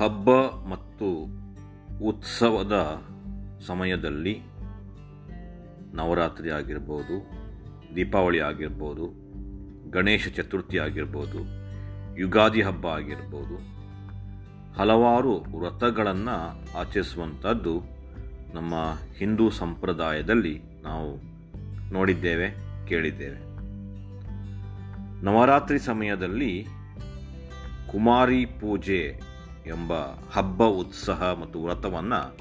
ಹಬ್ಬ ಮತ್ತು ಉತ್ಸವದ ಸಮಯದಲ್ಲಿ ನವರಾತ್ರಿ ಆಗಿರ್ಬೋದು, ದೀಪಾವಳಿ ಆಗಿರ್ಬೋದು, ಗಣೇಶ ಚತುರ್ಥಿ ಆಗಿರ್ಬೋದು, ಯುಗಾದಿ ಹಬ್ಬ ಆಗಿರ್ಬೋದು, ಹಲವಾರು ವ್ರತಗಳನ್ನು ಆಚರಿಸುವಂಥದ್ದು ನಮ್ಮ ಹಿಂದೂ ಸಂಪ್ರದಾಯದಲ್ಲಿ ನಾವು ನೋಡಿದ್ದೇವೆ, ಕೇಳಿದ್ದೇವೆ. ನವರಾತ್ರಿ ಸಮಯದಲ್ಲಿ ಕುಮಾರಿ ಪೂಜೆ ಎಂಬ ಹಬ್ಬ ಉತ್ಸಾಹ ಮತ್ತು ವ್ರತವನ್ನು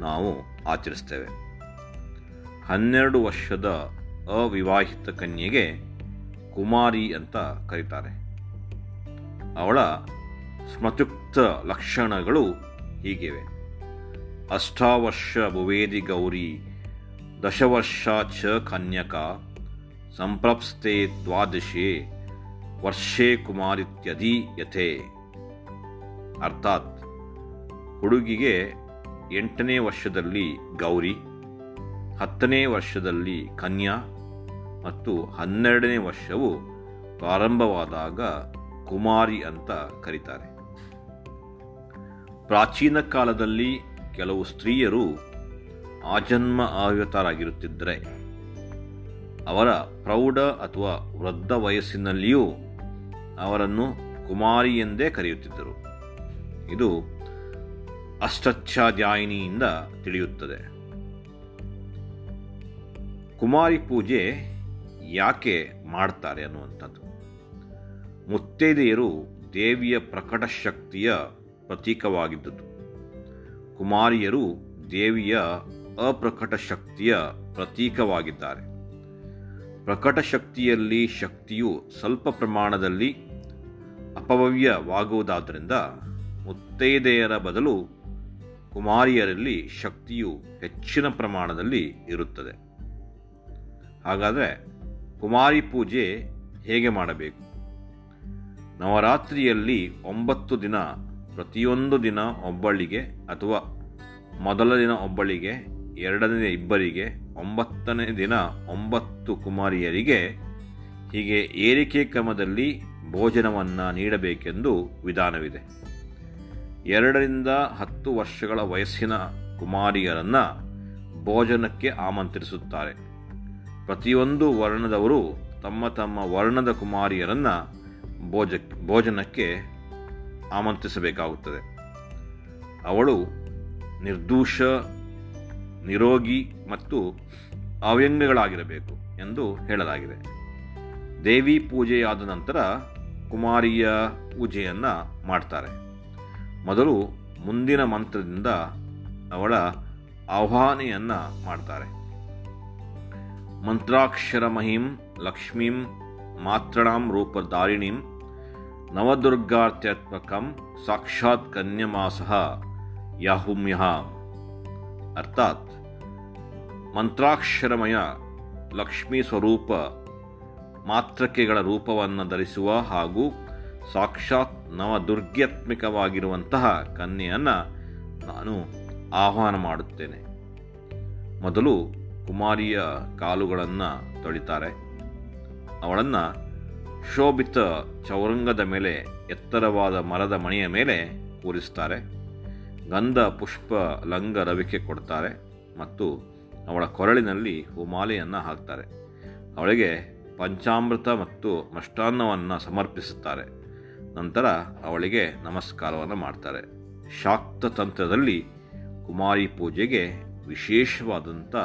ನಾವು ಆಚರಿಸ್ತೇವೆ. ಹನ್ನೆರಡು ವರ್ಷದ ಅವಿವಾಹಿತ ಕನ್ಯೆಗೆ ಕುಮಾರಿ ಅಂತ ಕರೀತಾರೆ. ಅವಳ ಸ್ಮತುಕ್ತ ಲಕ್ಷಣಗಳು ಹೀಗಿವೆ. ಅಷ್ಟಾವರ್ಷ ಭುವೇದಿ ಗೌರಿ ದಶವರ್ಷ ಚ ಕನ್ಯಕ ಸಂಪ್ರಪ್ಸ್ತೆ ದ್ವಾದಶೆ ವರ್ಷೇ ಕುಮಾರಿತ್ಯದಿ ಯಥೆ ಅರ್ಥಾತ್ ಹುಡುಗಿಗೆ ಎಂಟನೇ ವರ್ಷದಲ್ಲಿ ಗೌರಿ, ಹತ್ತನೇ ವರ್ಷದಲ್ಲಿ ಕನ್ಯಾ ಮತ್ತು ಹನ್ನೆರಡನೇ ವರ್ಷವು ಪ್ರಾರಂಭವಾದಾಗ ಕುಮಾರಿ ಅಂತ ಕರೀತಾರೆ. ಪ್ರಾಚೀನ ಕಾಲದಲ್ಲಿ ಕೆಲವು ಸ್ತ್ರೀಯರು ಆಜನ್ಮ ಆಯುತರಾಗಿರುತ್ತಿದ್ದರೆ ಅವರ ಪ್ರೌಢ ಅಥವಾ ವೃದ್ಧ ವಯಸ್ಸಿನಲ್ಲಿಯೂ ಅವರನ್ನು ಕುಮಾರಿ ಎಂದೇ ಕರೆಯುತ್ತಿದ್ದರು. ಇದು ಅಷ್ಟಚ್ಛಾಧ್ಯಾಯಿನಿಯಿಂದ ತಿಳಿಯುತ್ತದೆ. ಕುಮಾರಿ ಪೂಜೆ ಯಾಕೆ ಮಾಡ್ತಾರೆ ಅನ್ನುವಂಥದ್ದು. ಮುತ್ತೈದೆಯರು ದೇವಿಯ ಪ್ರಕಟ ಶಕ್ತಿಯ ಪ್ರತೀಕವಾಗಿದ್ದುದು ಕುಮಾರಿಯರು ದೇವಿಯ ಅಪ್ರಕಟ ಶಕ್ತಿಯ ಪ್ರತೀಕವಾಗಿದ್ದಾರೆ. ಪ್ರಕಟ ಶಕ್ತಿಯಲ್ಲಿ ಶಕ್ತಿಯು ಸ್ವಲ್ಪ ಪ್ರಮಾಣದಲ್ಲಿ ಅಪವ್ಯವಾಗುವುದಾದ್ದರಿಂದ ಮುತ್ತೈದೆಯರ ಬದಲು ಕುಮಾರಿಯರಲ್ಲಿ ಶಕ್ತಿಯು ಹೆಚ್ಚಿನ ಪ್ರಮಾಣದಲ್ಲಿ ಇರುತ್ತದೆ. ಹಾಗಾದರೆ ಕುಮಾರಿ ಪೂಜೆ ಹೇಗೆ ಮಾಡಬೇಕು? ನವರಾತ್ರಿಯಲ್ಲಿ ಒಂಬತ್ತು ದಿನ ಪ್ರತಿಯೊಂದು ದಿನ ಒಬ್ಬಳಿಗೆ ಅಥವಾ ಮೊದಲ ದಿನ ಒಬ್ಬಳಿಗೆ, ಎರಡನೇ ಇಬ್ಬರಿಗೆ, ಒಂಬತ್ತನೇ ದಿನ ಒಂಬತ್ತು ಕುಮಾರಿಯರಿಗೆ ಹೀಗೆ ಏರಿಕೆ ಕ್ರಮದಲ್ಲಿ ಭೋಜನವನ್ನು ನೀಡಬೇಕೆಂದು ವಿಧಾನವಿದೆ. ಎರಡರಿಂದ ಹತ್ತು ವರ್ಷಗಳ ವಯಸ್ಸಿನ ಕುಮಾರಿಯರನ್ನು ಭೋಜನಕ್ಕೆ ಆಮಂತ್ರಿಸುತ್ತಾರೆ. ಪ್ರತಿಯೊಂದು ವರ್ಣದವರು ತಮ್ಮ ತಮ್ಮ ವರ್ಣದ ಕುಮಾರಿಯರನ್ನು ಭೋಜ, ಭೋಜನಕ್ಕೆ ಆಮಂತ್ರಿಸಬೇಕಾಗುತ್ತದೆ. ಅವಳು ನಿರ್ದೋಷ, ನಿರೋಗಿ ಮತ್ತು ಅವ್ಯಂಗಗಳಾಗಿರಬೇಕು ಎಂದು ಹೇಳಲಾಗಿದೆ. ದೇವಿ ಪೂಜೆಯಾದ ನಂತರ ಕುಮಾರಿಯ ಪೂಜೆಯನ್ನು ಮಾಡ್ತಾರೆ. ಮೊದಲು ಮುಂದಿನ ಮಂತ್ರದಿಂದ ಅವಳ ಆಹ್ವಾನೆಯನ್ನು ಮಾಡ್ತಾರೆ. ಮಂತ್ರಾಕ್ಷರ ಮಹಿಂ ಲಕ್ಷ್ಮೀಂ ಮಾತ್ರಣಾಂ ರೂಪಧಾರಿಣೀಂ ನವದುರ್ಗಾರ್ಥ್ಯಾತ್ಮಕಂ ಸಾಕ್ಷಾತ್ ಕನ್ಯಮಾಸ ಯಾಹುಮ್ಯಹ ಅರ್ಥಾತ್ ಮಂತ್ರಾಕ್ಷರಮಯ ಲಕ್ಷ್ಮೀ ಸ್ವರೂಪ ಮಾತೃಕೆಗಳ ರೂಪವನ್ನು ಧರಿಸುವ ಹಾಗೂ ಸಾಕ್ಷಾತ್ ನವದುರ್ಗ್ಯಾತ್ಮಿಕವಾಗಿರುವಂತಹ ಕನ್ಯೆಯನ್ನು ನಾನು ಆಹ್ವಾನ ಮಾಡುತ್ತೇನೆ. ಮೊದಲು ಕುಮಾರಿಯ ಕಾಲುಗಳನ್ನು ತೊಳಿತಾರೆ. ಅವಳನ್ನು ಶೋಭಿತ ಚೌರಂಗದ ಮೇಲೆ ಎತ್ತರವಾದ ಮರದ ಮಣಿಯ ಮೇಲೆ ಕೂರಿಸ್ತಾರೆ. ಗಂಧ ಪುಷ್ಪ ಲಂಗ ರವಿಕೆ ಕೊಡ್ತಾರೆ ಮತ್ತು ಅವಳ ಕೊರಳಿನಲ್ಲಿ ಹುಮಾಲೆಯನ್ನು ಹಾಕ್ತಾರೆ. ಅವಳಿಗೆ ಪಂಚಾಮೃತ ಮತ್ತು ಮಷ್ಟಾನ್ನವನ್ನು ಸಮರ್ಪಿಸುತ್ತಾರೆ. ನಂತರ ಅವಳಿಗೆ ನಮಸ್ಕಾರವನ್ನು ಮಾಡ್ತಾರೆ. ಶಾಕ್ತ ತಂತ್ರದಲ್ಲಿ ಕುಮಾರಿ ಪೂಜೆಗೆ ವಿಶೇಷವಾದಂಥ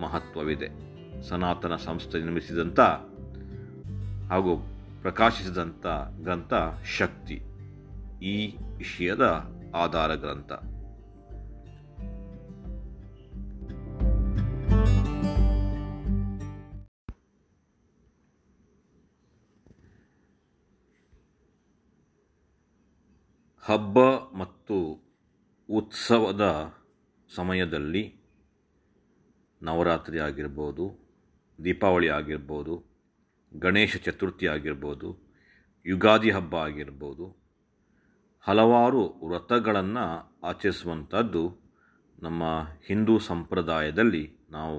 ಮಹತ್ವವಿದೆ. ಸನಾತನ ಸಂಸ್ಥೆ ನಿರ್ಮಿಸಿದಂಥ ಹಾಗೂ ಪ್ರಕಾಶಿಸಿದಂಥ ಗ್ರಂಥ ಶಕ್ತಿ ಈ ವಿಷಯದ ಆಧಾರ ಗ್ರಂಥ. ಹಬ್ಬ ಮತ್ತು ಉತ್ಸವದ ಸಮಯದಲ್ಲಿ ನವರಾತ್ರಿ ಆಗಿರ್ಬೋದು, ದೀಪಾವಳಿ ಆಗಿರ್ಬೋದು, ಗಣೇಶ ಚತುರ್ಥಿ ಆಗಿರ್ಬೋದು, ಯುಗಾದಿ ಹಬ್ಬ ಆಗಿರ್ಬೋದು, ಹಲವಾರು ವ್ರತಗಳನ್ನು ಆಚರಿಸುವಂಥದ್ದು ನಮ್ಮ ಹಿಂದೂ ಸಂಪ್ರದಾಯದಲ್ಲಿ ನಾವು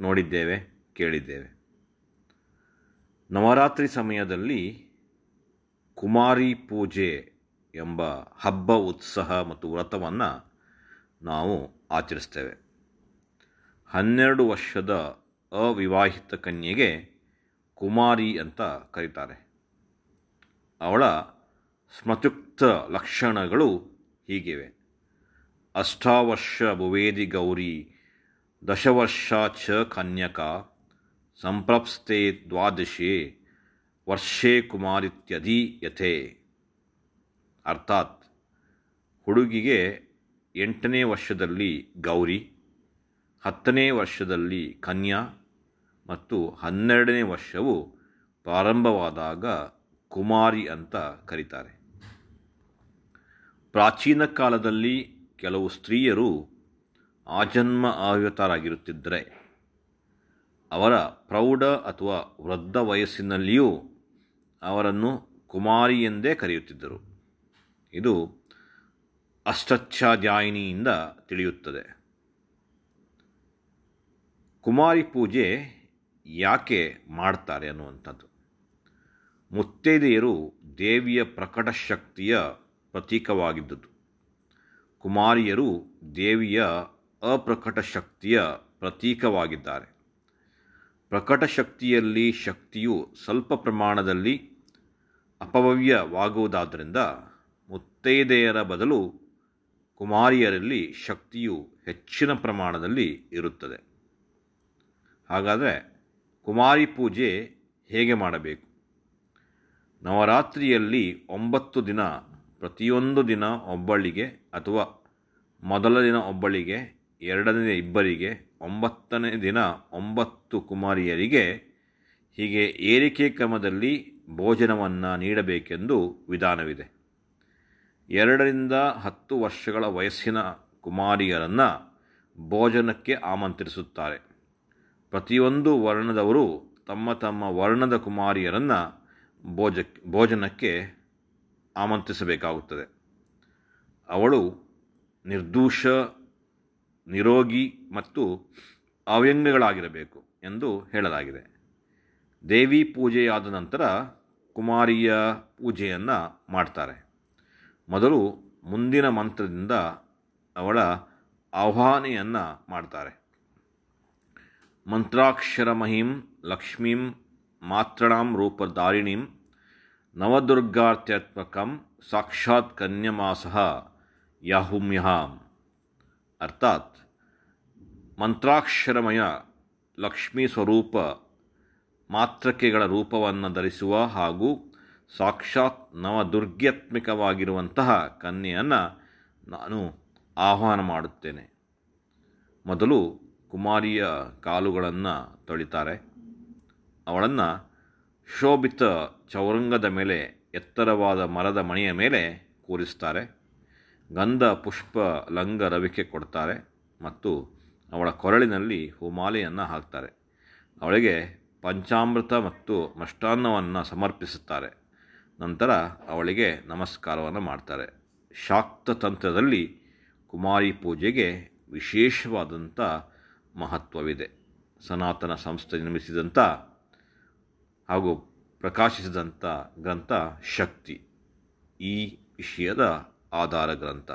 ನೋಡಿದ್ದೇವೆ, ಕೇಳಿದ್ದೇವೆ. ನವರಾತ್ರಿ ಸಮಯದಲ್ಲಿ ಕುಮಾರಿ ಪೂಜೆ ಎಂಬ ಹಬ್ಬ ಉತ್ಸಾಹ ಮತ್ತು ವ್ರತವನ್ನು ನಾವು ಆಚರಿಸ್ತೇವೆ. ಹನ್ನೆರಡು ವರ್ಷದ ಅವಿವಾಹಿತ ಕನ್ಯೆಗೆ ಕುಮಾರಿ ಅಂತ ಕರೀತಾರೆ. ಅವಳ ಸ್ಮತುಕ್ತ ಲಕ್ಷಣಗಳು ಹೀಗಿವೆ. ಅಷ್ಟಾವರ್ಷ ಭುವೇದಿ ಗೌರಿ, ದಶವರ್ಷ ಚ ಕನ್ಯಕ, ಸಂಪ್ರಪ್ಸ್ತೆ ದ್ವಾದಶಿ, ವರ್ಷೇ ಕುಮಾರಿತ್ಯಧೀಯತೆ ಅರ್ಥಾತ್ ಹುಡುಗಿಗೆ ಎಂಟನೇ ವರ್ಷದಲ್ಲಿ ಗೌರಿ, ಹತ್ತನೇ ವರ್ಷದಲ್ಲಿ ಕನ್ಯಾ ಮತ್ತು ಹನ್ನೆರಡನೇ ವರ್ಷವು ಪ್ರಾರಂಭವಾದಾಗ ಕುಮಾರಿ ಅಂತ ಕರೀತಾರೆ. ಪ್ರಾಚೀನ ಕಾಲದಲ್ಲಿ ಕೆಲವು ಸ್ತ್ರೀಯರು ಆಜನ್ಮ ಆಯುತರಾಗಿರುತ್ತಿದ್ದರೆ, ಅವರ ಪ್ರೌಢ ಅಥವಾ ವೃದ್ಧ ವಯಸ್ಸಿನಲ್ಲಿಯೂ ಅವರನ್ನು ಕುಮಾರಿ ಎಂದೇ ಕರೆಯುತ್ತಿದ್ದರು. ಇದು ಅಷ್ಟಚ್ಛಾಧ್ಯಾಯಿನಿಯಿಂದ ತಿಳಿಯುತ್ತದೆ. ಕುಮಾರಿ ಪೂಜೆ ಯಾಕೆ ಮಾಡ್ತಾರೆ ಅನ್ನುವಂಥದ್ದು. ಮುತ್ತೈದೆಯರು ದೇವಿಯ ಪ್ರಕಟ ಶಕ್ತಿಯ ಪ್ರತೀಕವಾಗಿದ್ದುದು. ಕುಮಾರಿಯರು ದೇವಿಯ ಅಪ್ರಕಟ ಶಕ್ತಿಯ ಪ್ರತೀಕವಾಗಿದ್ದಾರೆ. ಪ್ರಕಟ ಶಕ್ತಿಯಲ್ಲಿ ಶಕ್ತಿಯು ಸ್ವಲ್ಪ ಪ್ರಮಾಣದಲ್ಲಿ ಅಪವ್ಯಯವಾಗುವುದಾದ್ದರಿಂದ ಮುತ್ತೈದೆಯರ ಬದಲು ಕುಮಾರಿಯರಲ್ಲಿ ಶಕ್ತಿಯು ಹೆಚ್ಚಿನ ಪ್ರಮಾಣದಲ್ಲಿ ಇರುತ್ತದೆ. ಹಾಗಾದರೆ ಕುಮಾರಿ ಪೂಜೆ ಹೇಗೆ ಮಾಡಬೇಕು? ನವರಾತ್ರಿಯಲ್ಲಿ ಒಂಬತ್ತು ದಿನ ಪ್ರತಿಯೊಂದು ದಿನ ಒಬ್ಬಳಿಗೆ ಅಥವಾ ಮೊದಲ ದಿನ ಒಬ್ಬಳಿಗೆ, ಎರಡನೇ ಇಬ್ಬರಿಗೆ, ಒಂಬತ್ತನೇ ದಿನ ಒಂಬತ್ತು ಕುಮಾರಿಯರಿಗೆ ಹೀಗೆ ಏರಿಕೆ ಕ್ರಮದಲ್ಲಿ ಭೋಜನವನ್ನು ನೀಡಬೇಕೆಂದು ವಿಧಾನವಿದೆ. ಎರಡರಿಂದ ಹತ್ತು ವರ್ಷಗಳ ವಯಸ್ಸಿನ ಕುಮಾರಿಯರನ್ನು ಭೋಜನಕ್ಕೆ ಆಮಂತ್ರಿಸುತ್ತಾರೆ. ಪ್ರತಿಯೊಂದು ವರ್ಣದವರು ತಮ್ಮ ತಮ್ಮ ವರ್ಣದ ಕುಮಾರಿಯರನ್ನು ಭೋಜ ಭೋಜನಕ್ಕೆ ಆಮಂತ್ರಿಸಬೇಕಾಗುತ್ತದೆ. ಅವಳು ನಿರ್ದೋಷ, ನಿರೋಗಿ ಮತ್ತು ಅವ್ಯಂಗಗಳಾಗಿರಬೇಕು ಎಂದು ಹೇಳಲಾಗಿದೆ. ದೇವಿ ಪೂಜೆಯಾದ ನಂತರ ಕುಮಾರಿಯ ಪೂಜೆಯನ್ನು ಮಾಡ್ತಾರೆ. ಮೊದಲು ಮುಂದಿನ ಮಂತ್ರದಿಂದ ಅವಳ ಆಹ್ವಾನೆಯನ್ನು ಮಾಡ್ತಾರೆ. ಮಂತ್ರಾಕ್ಷರ ಮಹಿಂ ಲಕ್ಷ್ಮೀಂ ಮಾತೃಣಾಂ ರೂಪಧಾರಿಣೀಂ ನವದುರ್ಗಾರ್ಥ್ಯಾತ್ಮಕಂ ಸಾಕ್ಷಾತ್ ಕನ್ಯಮಾಸ ಯಾಹುಮ್ಯಹಾಂ. ಅರ್ಥಾತ್ ಮಂತ್ರಾಕ್ಷರಮಯ ಲಕ್ಷ್ಮೀ ಸ್ವರೂಪ ಮಾತೃಕೆಗಳ ರೂಪವನ್ನು ಧರಿಸುವ ಹಾಗೂ ಸಾಕ್ಷಾತ್ ನವದುರ್ಗ್ಯಾತ್ಮಿಕವಾಗಿರುವಂತಹ ಕನ್ಯೆಯನ್ನು ನಾನು ಆಹ್ವಾನ ಮಾಡುತ್ತೇನೆ. ಮೊದಲು ಕುಮಾರಿಯ ಕಾಲುಗಳನ್ನು ತೊಳಿತಾರೆ. ಅವಳನ್ನು ಶೋಭಿತ ಚೌರಂಗದ ಮೇಲೆ, ಎತ್ತರವಾದ ಮರದ ಮಣಿಯ ಮೇಲೆ ಕೂರಿಸ್ತಾರೆ. ಗಂಧ ಪುಷ್ಪ ಲಂಗ ರವಿಕೆ ಕೊಡ್ತಾರೆ ಮತ್ತು ಅವಳ ಕೊರಳಿನಲ್ಲಿ ಹುಮಾಲೆಯನ್ನು ಹಾಕ್ತಾರೆ. ಅವಳಿಗೆ ಪಂಚಾಮೃತ ಮತ್ತು ಮಷ್ಟಾನ್ನವನ್ನು ಸಮರ್ಪಿಸುತ್ತಾರೆ. ನಂತರ ಅವಳಿಗೆ ನಮಸ್ಕಾರವನ್ನು ಮಾಡ್ತಾರೆ. ಶಾಕ್ತ ತಂತ್ರದಲ್ಲಿ ಕುಮಾರಿ ಪೂಜೆಗೆ ವಿಶೇಷವಾದಂಥ ಮಹತ್ವವಿದೆ. ಸನಾತನ ಸಂಸ್ಥೆ ನಿರ್ಮಿಸಿದಂಥ ಹಾಗೂ ಪ್ರಕಾಶಿಸಿದಂಥ ಗ್ರಂಥ ಶಕ್ತಿ ಈ ವಿಷಯದ ಆಧಾರ ಗ್ರಂಥ.